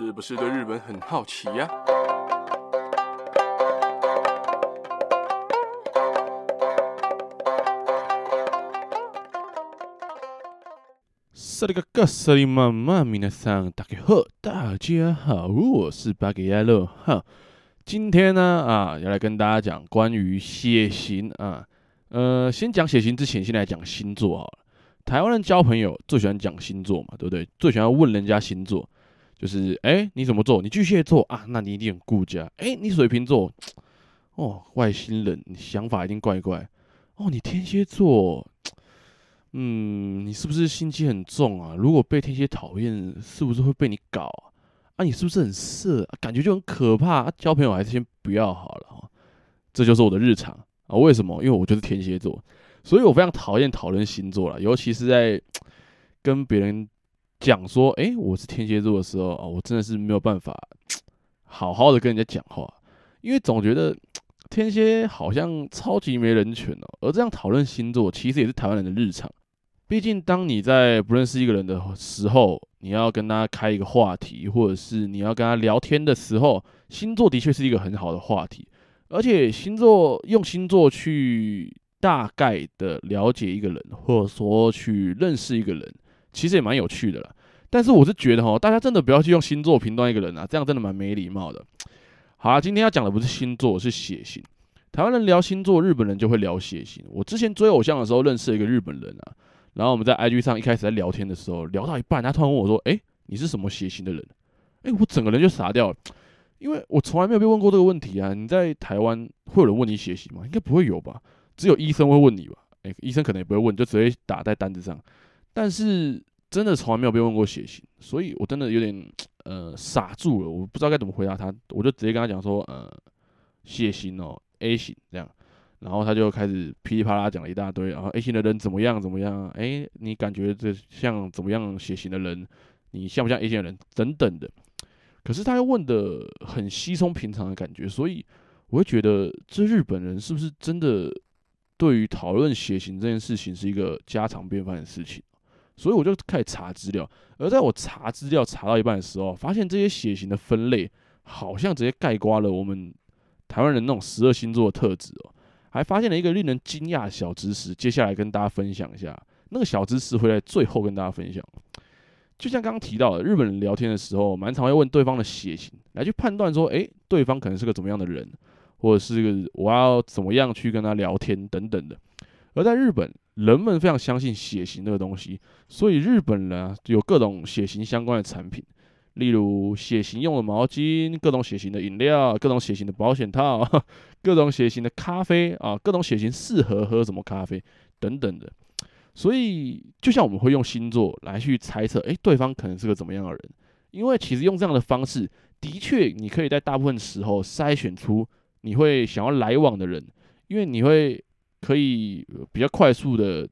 是不是对日本很好奇呀？萨利嘎嘎萨利妈妈咪娜桑，大家好，大家好，我是巴吉亚洛哈。今天呢啊，要来跟大家讲关于血型啊。呃，先讲血型之前，先来讲星座好了。台湾人交朋友最喜欢讲星座嘛，对不对？最喜欢问人家星座，就是诶、欸，你怎么做？你巨蟹座啊，那你一定很顾家。诶、欸，你水瓶座，哦，外星人，你想法一定怪怪。哦，你天蝎座，嗯，你是不是心机很重啊？如果被天蝎讨厌，是不是会被你搞啊？你是不是很色？啊、感觉就很可怕。交朋友还是先不要好了。这就是我的日常。啊，为什么？因为我就是天蝎座，所以我非常讨厌讨论星座了，尤其是在跟别人讲说，哎，我是天蝎座的时候啊，我真的是没有办法好好的跟人家讲话，因为总觉得天蝎好像超级没人权哦。而这样讨论星座，其实也是台湾人的日常。毕竟，当你在不认识一个人的时候，你要跟他开一个话题，或者是你要跟他聊天的时候，星座的确是一个很好的话题。而且星座用星座去大概的了解一个人，或者说去认识一个人，其实也蛮有趣的啦。但是我是觉得哈，大家真的不要去用星座评断一个人啊，这样真的蛮没礼貌的。好啊，今天要讲的不是星座，是血型。台湾人聊星座，日本人就会聊血型。我之前追偶像的时候认识了一个日本人啊，然后我们在 IG 上一开始在聊天的时候，聊到一半，他突然问我说：“诶，你是什么血型的人？”诶，我整个人就傻掉了。因为我从来没有被问过这个问题啊！你在台湾会有人问你血型吗？应该不会有吧？只有医生会问你吧？诶，医生可能也不会问，就直接打在单子上。但是真的从来没有被问过血型，所以我真的有点 呃傻住了，我不知道该怎么回答他，我就直接跟他讲说，呃，血型哦，A 型这样，然后他就开始噼里啪啦讲了一大堆，然后 A 型的人怎么样怎么样？诶，你感觉这像怎么样血型的人？你像不像 A 型的人？等等的。可是他又问的很稀松平常的感觉，所以我会觉得这日本人是不是真的对于讨论血型这件事情是一个家常便饭的事情？所以我就开始查资料，而在我查资料查到一半的时候，发现这些血型的分类好像直接盖刮了我们台湾人那种十二星座的特质哦，还发现了一个令人惊讶的小知识，接下来跟大家分享一下。那个小知识会在最后跟大家分享。就像刚刚提到的，日本人聊天的时候，蛮常会问对方的血型，来去判断说，诶，对方可能是个怎么样的人，或者是个我要怎么样去跟他聊天等等的。而在日本，人们非常相信血型这个东西，所以日本人有各种血型相关的产品，例如血型用的毛巾、各种血型的饮料、各种血型的保险套、各种血型的咖啡啊、各种血型适合喝什么咖啡等等的。所以，就像我们会用星座来去猜测，诶，对方可能是个怎么样的人？因为其实用这样的方式，的确你可以在大部分时候筛选出你会想要来往的人，因为你会可以比较快速的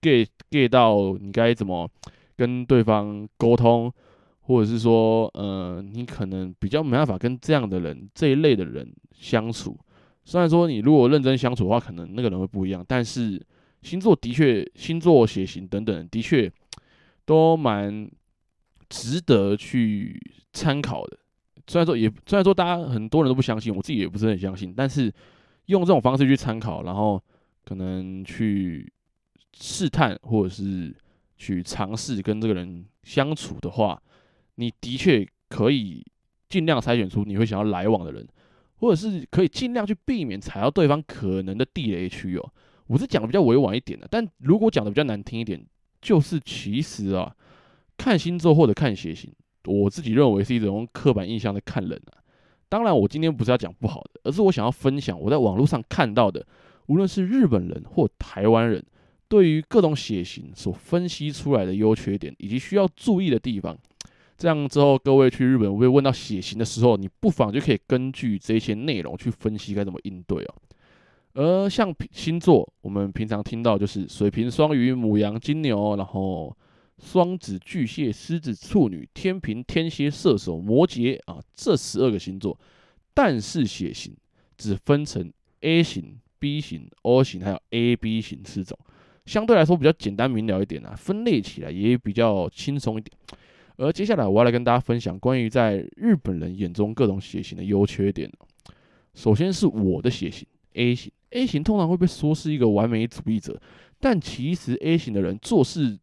get get 到你该怎么跟对方沟通，或者是说，呃，你可能比较没办法跟这样的人这一类的人相处。虽然说你如果认真相处的话，可能那个人会不一样，但是。星座的确，星座血型等等的确都蛮值得去参考的。虽然说也虽然说大家很多人都不相信，我自己也不是很相信，但是用这种方式去参考，然后可能去试探或者是去尝试跟这个人相处的话，你的确可以尽量筛选出你会想要来往的人，或者是可以尽量去避免踩到对方可能的地雷区哦。我是讲的比较委婉一点的，但如果讲的比较难听一点，就是其实啊，看星座或者看血型，我自己认为是一种刻板印象的看人啊。当然，我今天不是要讲不好的，而是我想要分享我在网络上看到的，无论是日本人或台湾人，对于各种血型所分析出来的优缺点以及需要注意的地方。这样之后，各位去日本会问到血型的时候，你不妨就可以根据这些内容去分析该怎么应对哦。而像星座，我们平常听到就是水瓶、双鱼、母羊、金牛，然后双子、巨蟹、狮子、处女、天秤、天蝎、射手、摩羯啊，这十二个星座。但是血型只分成 A 型、B 型、O 型，还有 AB 型四种，相对来说比较简单明了一点啊，分类起来也比较轻松一点。而接下来我要来跟大家分享关于在日本人眼中各种血型的优缺点。首先是我的血型 A 型，A 型通常会被说是一个完美主义者，但其实 A 型的人做事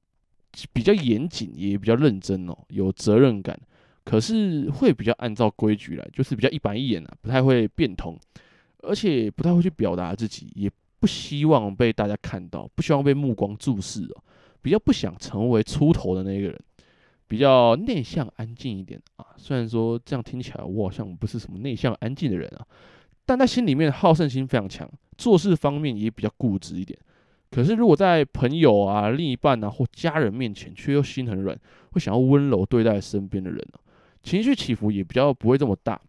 比较严谨，也比较认真哦，有责任感，可是会比较按照规矩来，就是比较一板一眼啊，不太会变通，而且不太会去表达自己，也不希望被大家看到，不希望被目光注视哦，比较不想成为出头的那个人。比较内向安静一点啊，虽然说这样听起来我好像不是什么内向安静的人啊，但他心里面好胜心非常强，做事方面也比较固执一点。可是如果在朋友啊、另一半啊或家人面前，却又心很软，会想要温柔对待身边的人啊，情绪起伏也比较不会这么大。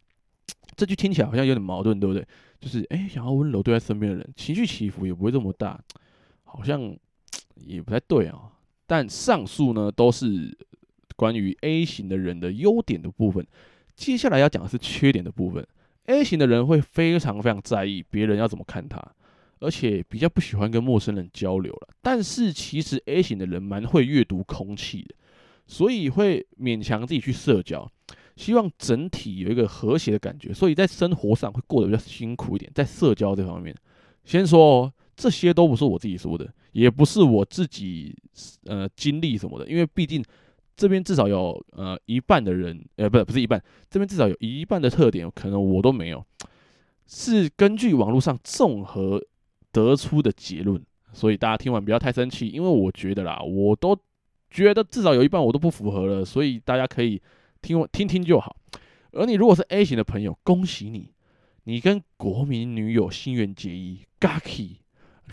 这句听起来好像有点矛盾，对不对？就是诶，想要温柔对待身边的人，情绪起伏也不会这么大，好像也不太对啊。但上述呢都是。关于 A 型的人的优点的部分，接下来要讲的是缺点的部分。A 型的人会非常非常在意别人要怎么看他，而且比较不喜欢跟陌生人交流了。但是其实 A 型的人蛮会阅读空气的，所以会勉强自己去社交，希望整体有一个和谐的感觉。所以在生活上会过得比较辛苦一点，在社交这方面，先说，这些都不是我自己说的，也不是我自己呃经历什么的，因为毕竟。这边至少有呃一半的人，呃不是不是一半，这边至少有一半的特点，可能我都没有，是根据网络上综合得出的结论，所以大家听完不要太生气，因为我觉得啦，我都觉得至少有一半我都不符合了，所以大家可以听我听听就好。而你如果是 A 型的朋友，恭喜你，你跟国民女友新垣结衣，Gaki，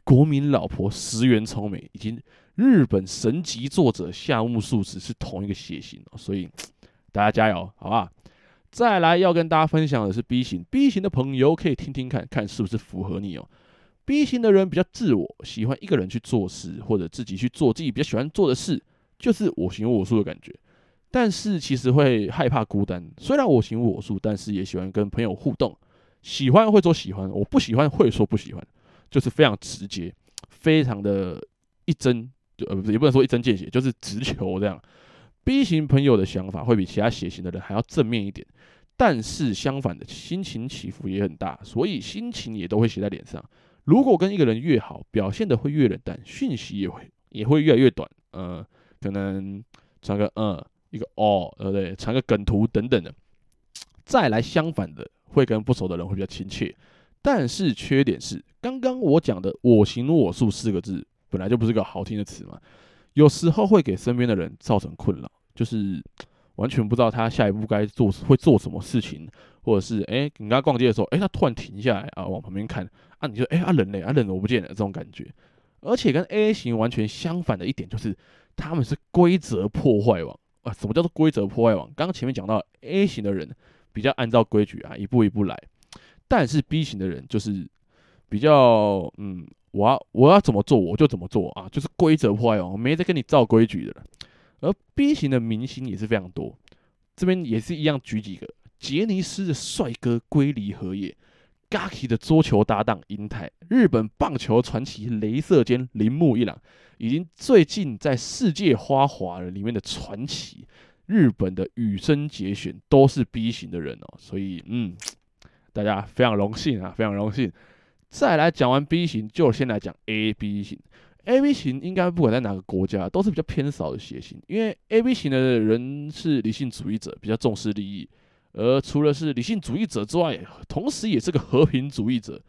国民老婆石原聪美已经。日本神级作者夏目漱石是同一个血型哦，所以大家加油，好吧？再来要跟大家分享的是 B 型，B 型的朋友可以听听看看是不是符合你哦。B 型的人比较自我，喜欢一个人去做事，或者自己去做自己比较喜欢做的事，就是我行我素的感觉。但是其实会害怕孤单，虽然我行我素，但是也喜欢跟朋友互动。喜欢会说喜欢，我不喜欢会说不喜欢，就是非常直接，非常的一针。呃，也不能说一针见血，就是直球这样。B 型朋友的想法会比其他血型的人还要正面一点，但是相反的心情起伏也很大，所以心情也都会写在脸上。如果跟一个人越好，表现的会越冷淡，讯息也会也会越来越短。呃，可能传个嗯一个哦，对不对？传个梗图等等的。再来相反的，会跟不熟的人会比较亲切，但是缺点是刚刚我讲的“我行我素”四个字。本来就不是个好听的词嘛，有时候会给身边的人造成困扰，就是完全不知道他下一步该做会做什么事情，或者是哎、你跟他逛街的时候，哎、他突然停下来啊，往旁边看啊，你就哎、欸，啊人嘞，啊人我不见了这种感觉。而且跟 A 型完全相反的一点就是，他们是规则破坏王啊。什么叫做规则破坏王？刚刚前面讲到 A 型的人比较按照规矩啊，一步一步来，但是 B 型的人就是比较嗯。我要我要怎么做我就怎么做啊，就是规则破坏王，没在跟你照规矩的了。而 B 型的明星也是非常多，这边也是一样举几个：杰尼斯的帅哥龟梨和也，Gaki 的桌球搭档英泰，日本棒球传奇雷射间铃木一朗，已经最近在世界花滑里面的传奇日本的羽生结弦，都是 B 型的人哦。所以嗯，大家非常荣幸啊，非常荣幸。再来讲完 B 型，就先来讲 AB 型。AB 型应该不管在哪个国家，都是比较偏少的血型，因为 AB 型的人是理性主义者，比较重视利益。而除了是理性主义者之外，同时也是个和平主义者。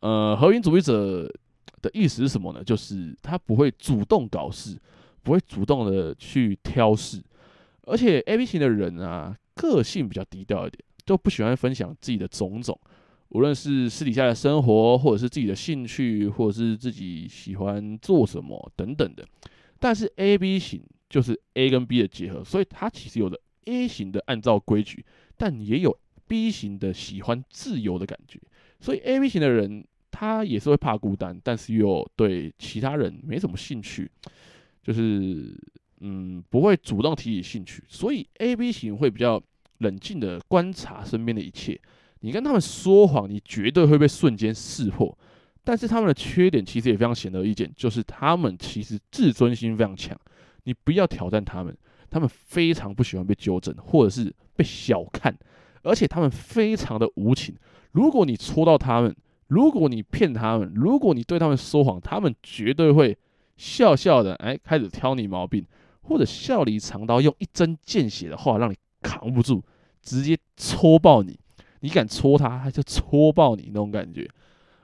呃，和平主义者的意思是什么呢？就是他不会主动搞事，不会主动的去挑事。而且 AB 型的人啊，个性比较低调一点，就不喜欢分享自己的种种。无论是私底下的生活，或者是自己的兴趣，或者是自己喜欢做什么等等的，但是 A B 型就是 A 跟 B 的结合，所以它其实有着 A 型的按照规矩，但也有 B 型的喜欢自由的感觉。所以 A B 型的人他也是会怕孤单，但是又对其他人没什么兴趣，就是嗯不会主动提起兴趣，所以 A B 型会比较冷静的观察身边的一切。你跟他们说谎，你绝对会被瞬间识破。但是他们的缺点其实也非常显而易见，就是他们其实自尊心非常强。你不要挑战他们，他们非常不喜欢被纠正，或者是被小看，而且他们非常的无情。如果你戳到他们，如果你骗他们，如果你对他们说谎，他们绝对会笑笑的，哎，开始挑你毛病，或者笑里藏刀，用一针见血的话让你扛不住，直接戳爆你。你敢戳他，他就戳爆你那种感觉。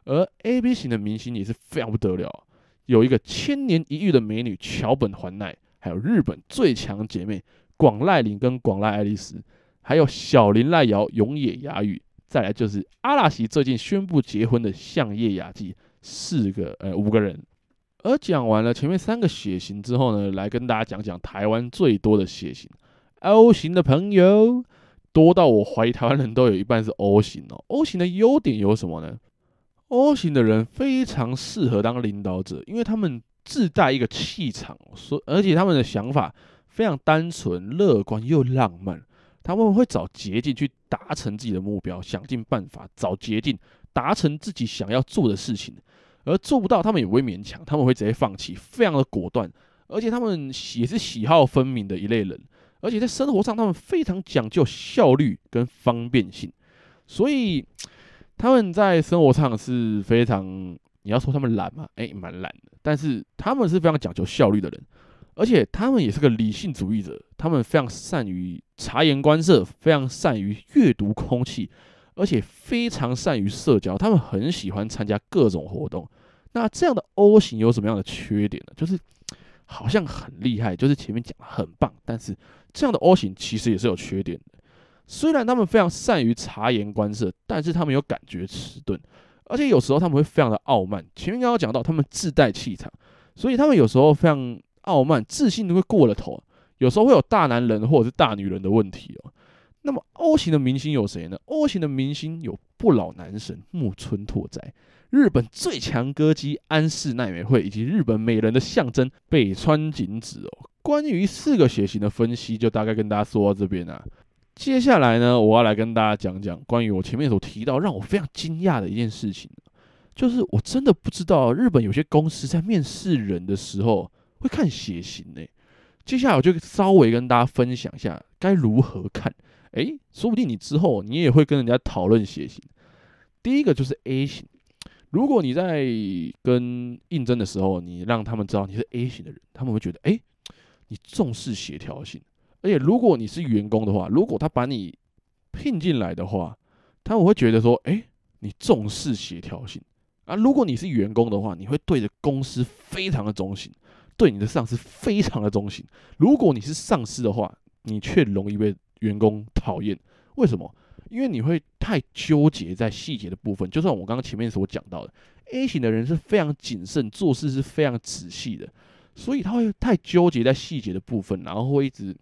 而 A B 型的明星也是非常不得了，有一个千年一遇的美女桥本环奈，还有日本最强姐妹广濑铃跟广濑爱丽丝，还有小林濑遥、永野芽郁，再来就是阿拉西最近宣布结婚的相叶雅纪，四个呃五个人。而讲完了前面三个血型之后呢，来跟大家讲讲台湾最多的血型 O 型的朋友，多到我怀疑台湾人都有一半是 O 型哦。O 型的优点有什么呢？O 型的人非常适合当领导者，因为他们自带一个气场，所而且他们的想法非常单纯、乐观又浪漫。他们会找捷径去达成自己的目标，想尽办法找捷径达成自己想要做的事情。而做不到，他们也不会勉强，他们会直接放弃，非常的果断。而且他们也是喜好分明的一类人，而且在生活上他们非常讲究效率跟方便性，所以。他们在生活上是非常，你要说他们懒吗？哎，蛮懒的。但是他们是非常讲究效率的人，而且他们也是个理性主义者。他们非常善于察言观色，非常善于阅读空气，而且非常善于社交。他们很喜欢参加各种活动。那这样的 O 型有什么样的缺点呢？就是好像很厉害，就是前面讲的很棒，但是这样的 O 型其实也是有缺点的。虽然他们非常善于察言观色，但是他们有感觉迟钝，而且有时候他们会非常的傲慢。前面刚刚讲到，他们自带气场，所以他们有时候非常傲慢，自信都会过了头，有时候会有大男人或者是大女人的问题哦。那么 O 型的明星有谁呢？O 型的明星有不老男神木村拓哉、日本最强歌姬安室奈美惠以及日本美人的象征北川景子哦。关于四个血型的分析，就大概跟大家说到这边啊。接下来呢，我要来跟大家讲讲关于我前面所提到让我非常惊讶的一件事情，就是我真的不知道日本有些公司在面试人的时候会看血型呢。接下来我就稍微跟大家分享一下该如何看。诶，说不定你之后你也会跟人家讨论血型。第一个就是 A 型，如果你在跟应征的时候，你让他们知道你是 A 型的人，他们会觉得，诶，你重视协调性。而且，如果你是员工的话，如果他把你聘进来的话，他们会觉得说：“哎，你重视协调性啊。”如果你是员工的话，你会对着公司非常的忠心，对你的上司非常的忠心。如果你是上司的话，你却容易被员工讨厌。为什么？因为你会太纠结在细节的部分。就算我刚刚前面所讲到的，A 型的人是非常谨慎，做事是非常仔细的，所以他会太纠结在细节的部分，然后会一直。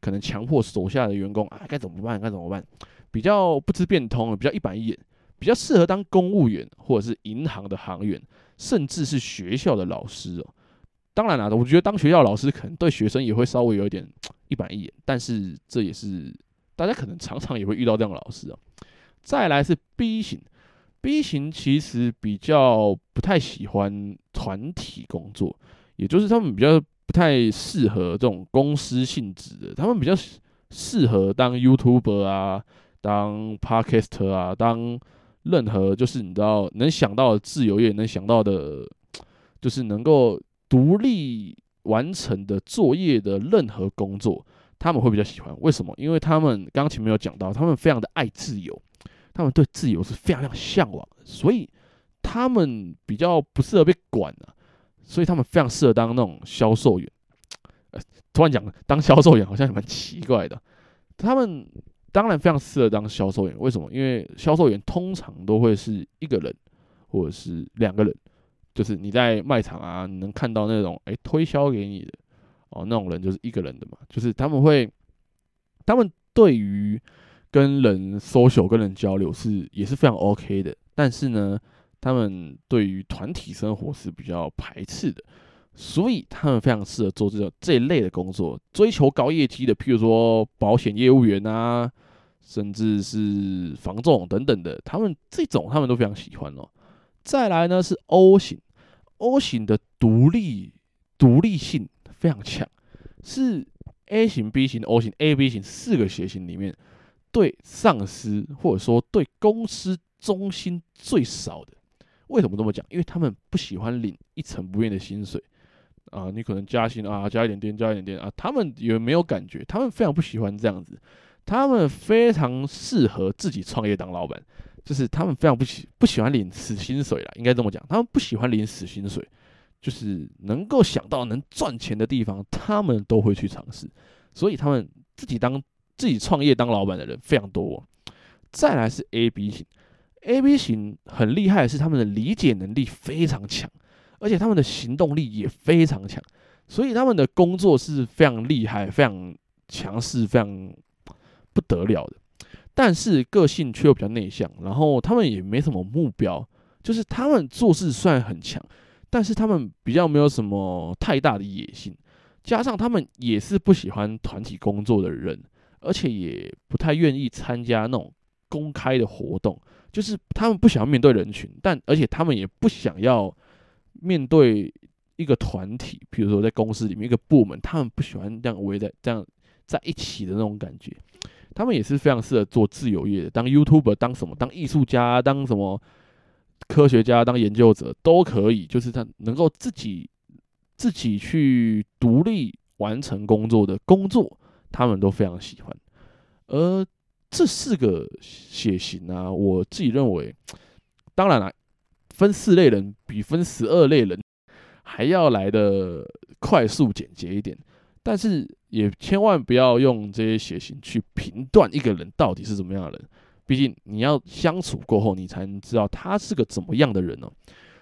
可能强迫手下的员工啊，该怎么办？该怎么办？比较不知变通，比较一板一眼，比较适合当公务员或者是银行的行员，甚至是学校的老师哦。当然了，我觉得当学校老师可能对学生也会稍微有一点 一板一眼，但是这也是大家可能常常也会遇到这样的老师哦。再来是 B 型，B 型其实比较不太喜欢团体工作，也就是他们比较。不太适合这种公司性质的，他们比较适合当 YouTuber 啊，当 Podcaster 啊，当任何就是你知道能想到的自由业，能想到的，就是能够独立完成的作业的任何工作，他们会比较喜欢。为什么？因为他们刚刚前面有讲到，他们非常的爱自由，他们对自由是非常非常向往的，所以他们比较不适合被管啊。所以他们非常适合当那种销售员，呃，突然讲当销售员好像蛮奇怪的。他们当然非常适合当销售员，为什么？因为销售员通常都会是一个人或者是两个人，就是你在卖场啊，你能看到那种哎推销给你的哦，那种人就是一个人的嘛，就是他们会，他们对于跟人 social 跟人交流是也是非常 OK 的，但是呢。他们对于团体生活是比较排斥的，所以他们非常适合做这种这一类的工作，追求高业绩的，譬如说保险业务员啊，甚至是房仲等等的，他们这种他们都非常喜欢哦。再来呢是 O 型，O 型的独立独立性非常强，是 A 型、B 型、O 型、A、B 型四个血型里面，对上司或者说对公司忠心最少的。为什么这么讲？因为他们不喜欢领一成不变的薪水啊，你可能加薪啊，加一点点，加一点点啊，他们也没有感觉，他们非常不喜欢这样子，他们非常适合自己创业当老板，就是他们非常不喜不喜欢领死薪水啦，应该这么讲，他们不喜欢领死薪水，就是能够想到能赚钱的地方，他们都会去尝试，所以他们自己当自己创业当老板的人非常多。再来是 A B 型。A B 型很厉害的是，他们的理解能力非常强，而且他们的行动力也非常强，所以他们的工作是非常厉害、非常强势、非常不得了的。但是个性却又比较内向，然后他们也没什么目标，就是他们做事虽然很强，但是他们比较没有什么太大的野心，加上他们也是不喜欢团体工作的人，而且也不太愿意参加那种公开的活动。就是他们不想要面对人群，但而且他们也不想要面对一个团体，比如说在公司里面一个部门，他们不喜欢这样围在这样在一起的那种感觉。他们也是非常适合做自由业的，当 YouTuber，当什么，当艺术家，当什么科学家，当研究者都可以。就是他能够自己自己去独立完成工作的工作，他们都非常喜欢。而这四个血型啊，我自己认为，当然了，分四类人比分十二类人还要来得快速简洁一点，但是也千万不要用这些血型去评断一个人到底是怎么样的人，毕竟你要相处过后，你才能知道他是个怎么样的人呢。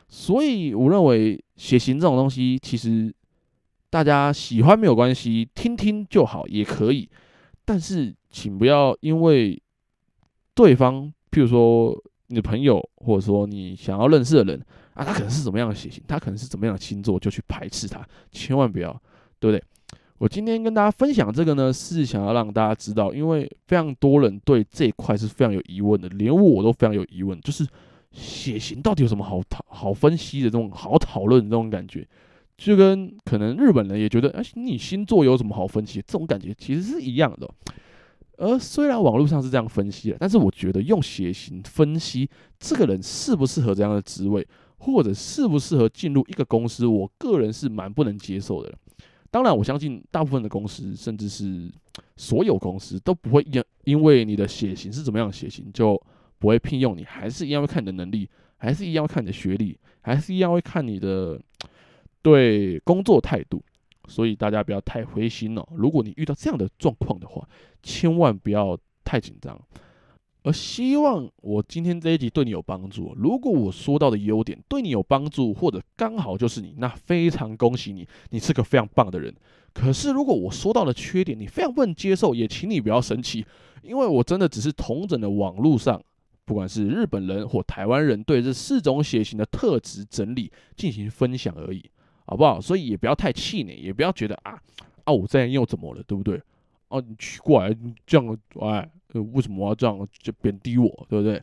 所以我认为血型这种东西，其实大家喜欢没有关系，听听就好，也可以。但是，请不要因为对方，譬如说你的朋友，或者说你想要认识的人啊，他可能是怎么样的血型，他可能是怎么样的星座，就去排斥他，千万不要，对不对？我今天跟大家分享这个呢，是想要让大家知道，因为非常多人对这一块是非常有疑问的，连我都非常有疑问，就是血型到底有什么好讨、好分析的这种好讨论的这种感觉。就跟可能日本人也觉得，哎，你星座有什么好分析？这种感觉其实是一样的。而虽然网络上是这样分析的，但是我觉得用血型分析这个人适不适合这样的职位，或者适不适合进入一个公司，我个人是蛮不能接受的。当然，我相信大部分的公司，甚至是所有公司都不会因因为你的血型是怎么样的血型就不会聘用你，还是一样会看你的能力，还是一样会看你的学历，还是一样会看你的。对工作态度，所以大家不要太灰心哦。如果你遇到这样的状况的话，千万不要太紧张。而希望我今天这一集对你有帮助。如果我说到的优点对你有帮助，或者刚好就是你，那非常恭喜你，你是个非常棒的人。可是如果我说到的缺点你非常不能接受，也请你不要生气，因为我真的只是同整的网络上，不管是日本人或台湾人对这四种血型的特质整理进行分享而已。好不好？所以也不要太气馁，也不要觉得啊啊，我这样又怎么了，对不对？哦、啊，你奇怪，你这样哎，为什么要这样就贬低我，对不对？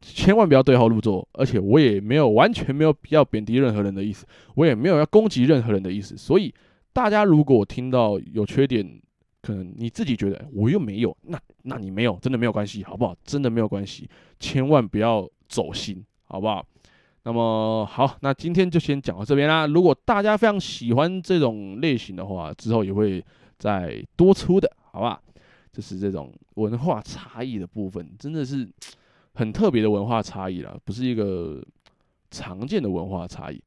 千万不要对号入座，而且我也没有完全没有要贬低任何人的意思，我也没有要攻击任何人的意思。所以大家如果听到有缺点，可能你自己觉得我又没有，那那你没有，真的没有关系，好不好？真的没有关系，千万不要走心，好不好？那么好，那今天就先讲到这边啦。如果大家非常喜欢这种类型的话，之后也会再多出的，好吧？就是这种文化差异的部分，真的是很特别的文化差异了，不是一个常见的文化差异。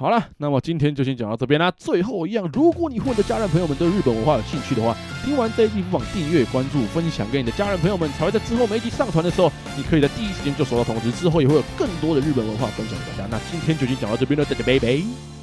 好了，那么今天就先讲到这边啦。最后一样，如果你或者家人朋友们对日本文化有兴趣的话，听完这一集不妨订阅、关注、分享给你的家人朋友们，才会在之后每一集上传的时候，你可以在第一时间就收到通知。之后也会有更多的日本文化分享给大家。那今天就先讲到这边了，大家拜拜。